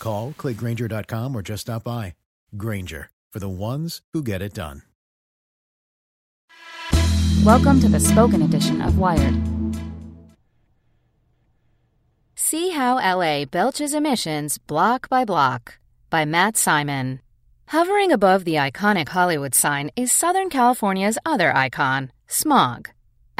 Call, clickgrainger.com, or just stop by. Grainger, for the ones who get it done. Welcome to the spoken edition of Wired. See how LA belches emissions block by block by Matt Simon. Hovering above the iconic Hollywood sign is Southern California's other icon, smog.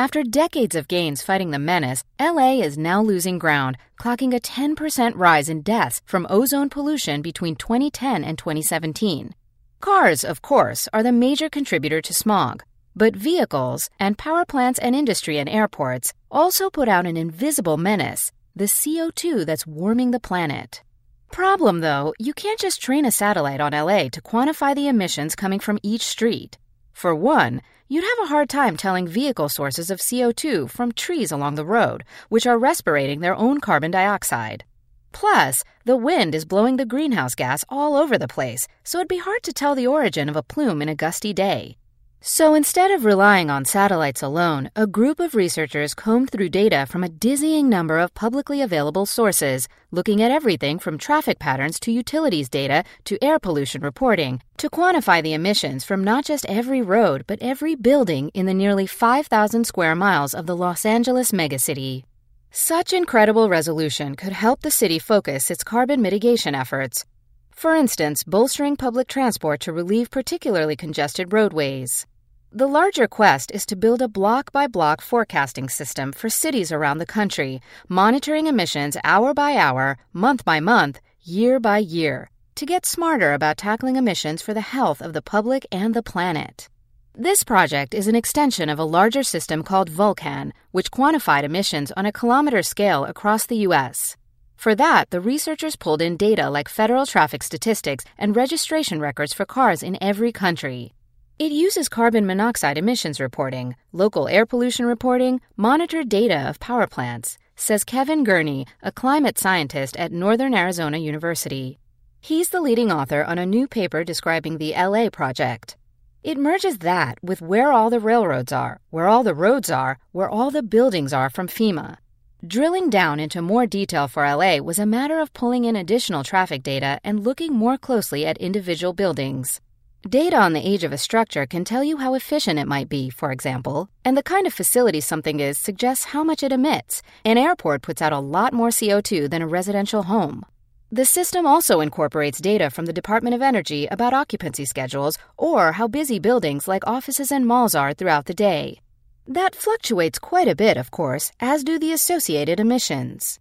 After decades of gains fighting the menace, LA is now losing ground, clocking a 10% rise in deaths from ozone pollution between 2010 and 2017. Cars, of course, are the major contributor to smog, but vehicles and power plants and industry and airports also put out an invisible menace the CO2 that's warming the planet. Problem though, you can't just train a satellite on LA to quantify the emissions coming from each street. For one, you'd have a hard time telling vehicle sources of CO2 from trees along the road, which are respirating their own carbon dioxide. Plus, the wind is blowing the greenhouse gas all over the place, so it'd be hard to tell the origin of a plume in a gusty day. So instead of relying on satellites alone, a group of researchers combed through data from a dizzying number of publicly available sources, looking at everything from traffic patterns to utilities data to air pollution reporting, to quantify the emissions from not just every road, but every building in the nearly 5,000 square miles of the Los Angeles megacity. Such incredible resolution could help the city focus its carbon mitigation efforts. For instance, bolstering public transport to relieve particularly congested roadways. The larger quest is to build a block by block forecasting system for cities around the country, monitoring emissions hour by hour, month by month, year by year, to get smarter about tackling emissions for the health of the public and the planet. This project is an extension of a larger system called Vulcan, which quantified emissions on a kilometer scale across the U.S. For that, the researchers pulled in data like federal traffic statistics and registration records for cars in every country. It uses carbon monoxide emissions reporting, local air pollution reporting, monitored data of power plants, says Kevin Gurney, a climate scientist at Northern Arizona University. He's the leading author on a new paper describing the LA project. It merges that with where all the railroads are, where all the roads are, where all the buildings are from FEMA. Drilling down into more detail for LA was a matter of pulling in additional traffic data and looking more closely at individual buildings. Data on the age of a structure can tell you how efficient it might be, for example, and the kind of facility something is suggests how much it emits. An airport puts out a lot more CO2 than a residential home. The system also incorporates data from the Department of Energy about occupancy schedules or how busy buildings like offices and malls are throughout the day. That fluctuates quite a bit, of course, as do the associated emissions.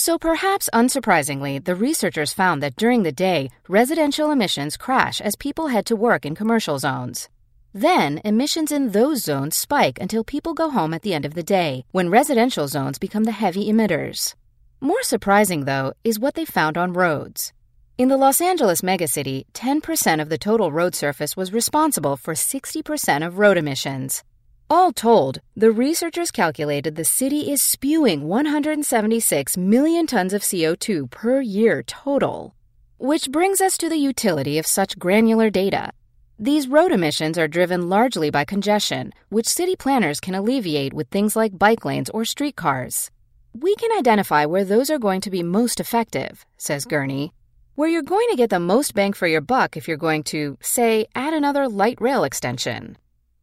So perhaps unsurprisingly, the researchers found that during the day, residential emissions crash as people head to work in commercial zones. Then, emissions in those zones spike until people go home at the end of the day, when residential zones become the heavy emitters. More surprising, though, is what they found on roads. In the Los Angeles megacity, 10% of the total road surface was responsible for 60% of road emissions. All told, the researchers calculated the city is spewing 176 million tons of CO2 per year total. Which brings us to the utility of such granular data. These road emissions are driven largely by congestion, which city planners can alleviate with things like bike lanes or streetcars. We can identify where those are going to be most effective, says Gurney. where you're going to get the most bang for your buck if you're going to, say, add another light rail extension.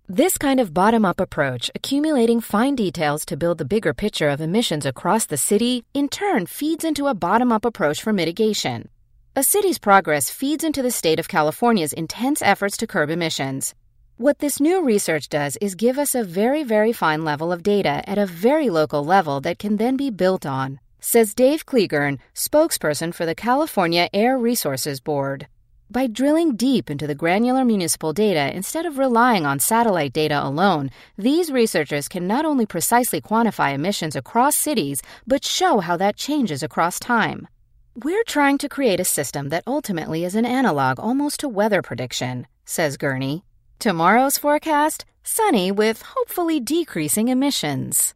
This kind of bottom up approach, accumulating fine details to build the bigger picture of emissions across the city, in turn feeds into a bottom up approach for mitigation. A city's progress feeds into the state of California's intense efforts to curb emissions. What this new research does is give us a very, very fine level of data at a very local level that can then be built on, says Dave Clegern, spokesperson for the California Air Resources Board. By drilling deep into the granular municipal data instead of relying on satellite data alone, these researchers can not only precisely quantify emissions across cities, but show how that changes across time. We're trying to create a system that ultimately is an analog almost to weather prediction, says Gurney. Tomorrow's forecast sunny with hopefully decreasing emissions.